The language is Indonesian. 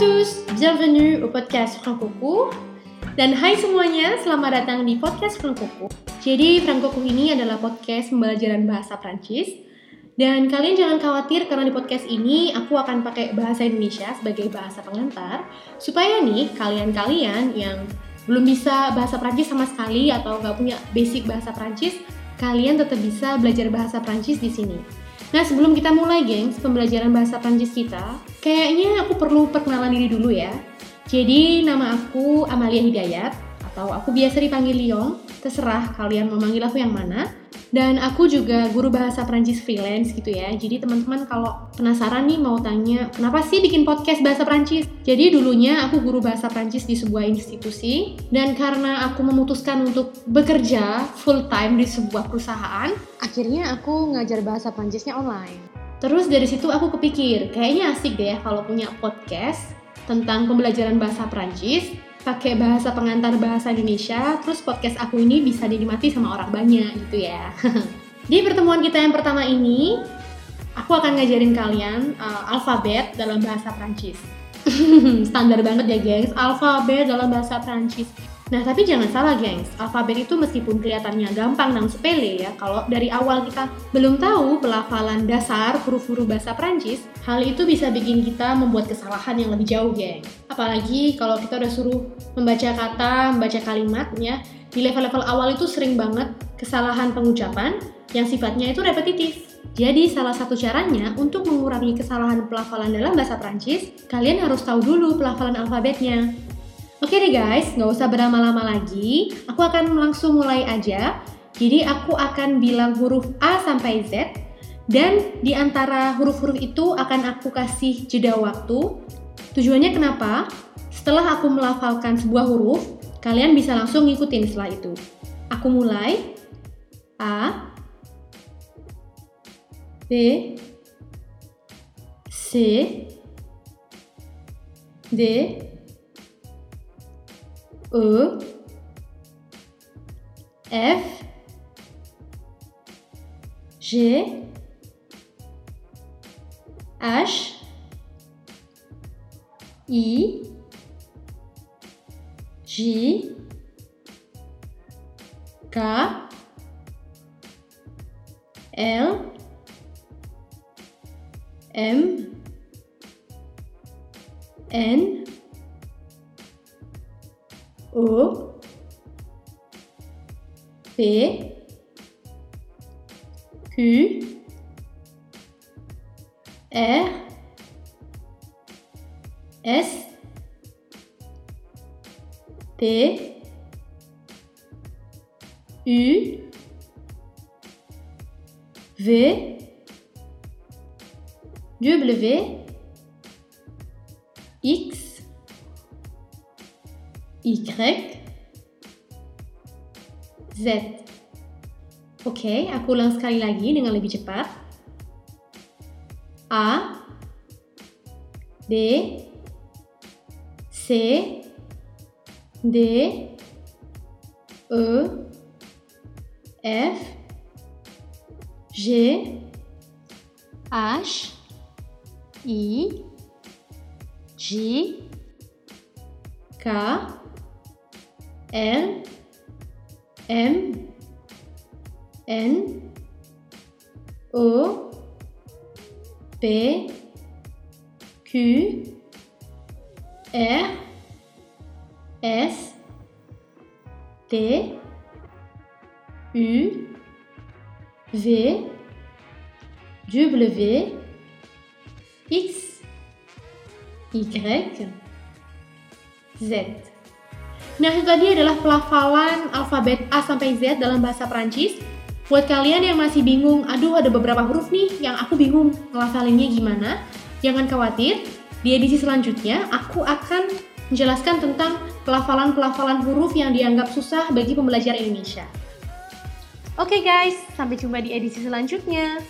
tous, bienvenue au podcast Francoku. Dan hai semuanya, selamat datang di podcast Francoku. Jadi Francoku ini adalah podcast pembelajaran bahasa Prancis. Dan kalian jangan khawatir karena di podcast ini aku akan pakai bahasa Indonesia sebagai bahasa pengantar supaya nih kalian-kalian yang belum bisa bahasa Prancis sama sekali atau nggak punya basic bahasa Prancis, kalian tetap bisa belajar bahasa Prancis di sini. Nah, sebelum kita mulai, gengs, pembelajaran bahasa Prancis kita, kayaknya aku perlu perkenalan diri dulu ya. Jadi, nama aku Amalia Hidayat, atau aku biasa dipanggil Liong, terserah kalian mau manggil aku yang mana. Dan aku juga guru bahasa Prancis freelance gitu ya. Jadi teman-teman kalau penasaran nih mau tanya, kenapa sih bikin podcast bahasa Prancis? Jadi dulunya aku guru bahasa Prancis di sebuah institusi dan karena aku memutuskan untuk bekerja full time di sebuah perusahaan, akhirnya aku ngajar bahasa Prancisnya online. Terus dari situ aku kepikir, kayaknya asik deh kalau punya podcast tentang pembelajaran bahasa Prancis pakai bahasa pengantar bahasa Indonesia, terus podcast aku ini bisa dinikmati sama orang banyak gitu ya. Di pertemuan kita yang pertama ini, aku akan ngajarin kalian uh, alfabet dalam bahasa Prancis. Standar banget ya, gengs. Alfabet dalam bahasa Prancis. Nah, tapi jangan salah, gengs. Alfabet itu meskipun kelihatannya gampang dan sepele ya, kalau dari awal kita belum tahu pelafalan dasar huruf-huruf bahasa Prancis, hal itu bisa bikin kita membuat kesalahan yang lebih jauh, geng. Apalagi kalau kita udah suruh membaca kata, membaca kalimat, ya, di level-level awal itu sering banget kesalahan pengucapan yang sifatnya itu repetitif. Jadi salah satu caranya untuk mengurangi kesalahan pelafalan dalam bahasa Prancis, kalian harus tahu dulu pelafalan alfabetnya. Oke deh guys, nggak usah berlama-lama lagi. Aku akan langsung mulai aja. Jadi aku akan bilang huruf A sampai Z. Dan di antara huruf-huruf itu akan aku kasih jeda waktu. Tujuannya kenapa? Setelah aku melafalkan sebuah huruf, kalian bisa langsung ngikutin setelah itu. Aku mulai. A. B. C. D. E F G H I J K L M N O P Q R S T U V W X Y, Z. Oke, aku ulang sekali lagi dengan lebih cepat. A, B, C, D, E, F, G, H, I, J, K, L M N O P Q R S T U V W X Y Z Nah, itu tadi adalah pelafalan alfabet A sampai Z dalam bahasa Prancis. Buat kalian yang masih bingung, aduh ada beberapa huruf nih yang aku bingung ngelafalinnya gimana, jangan khawatir. Di edisi selanjutnya, aku akan menjelaskan tentang pelafalan-pelafalan huruf yang dianggap susah bagi pembelajar Indonesia. Oke okay guys, sampai jumpa di edisi selanjutnya.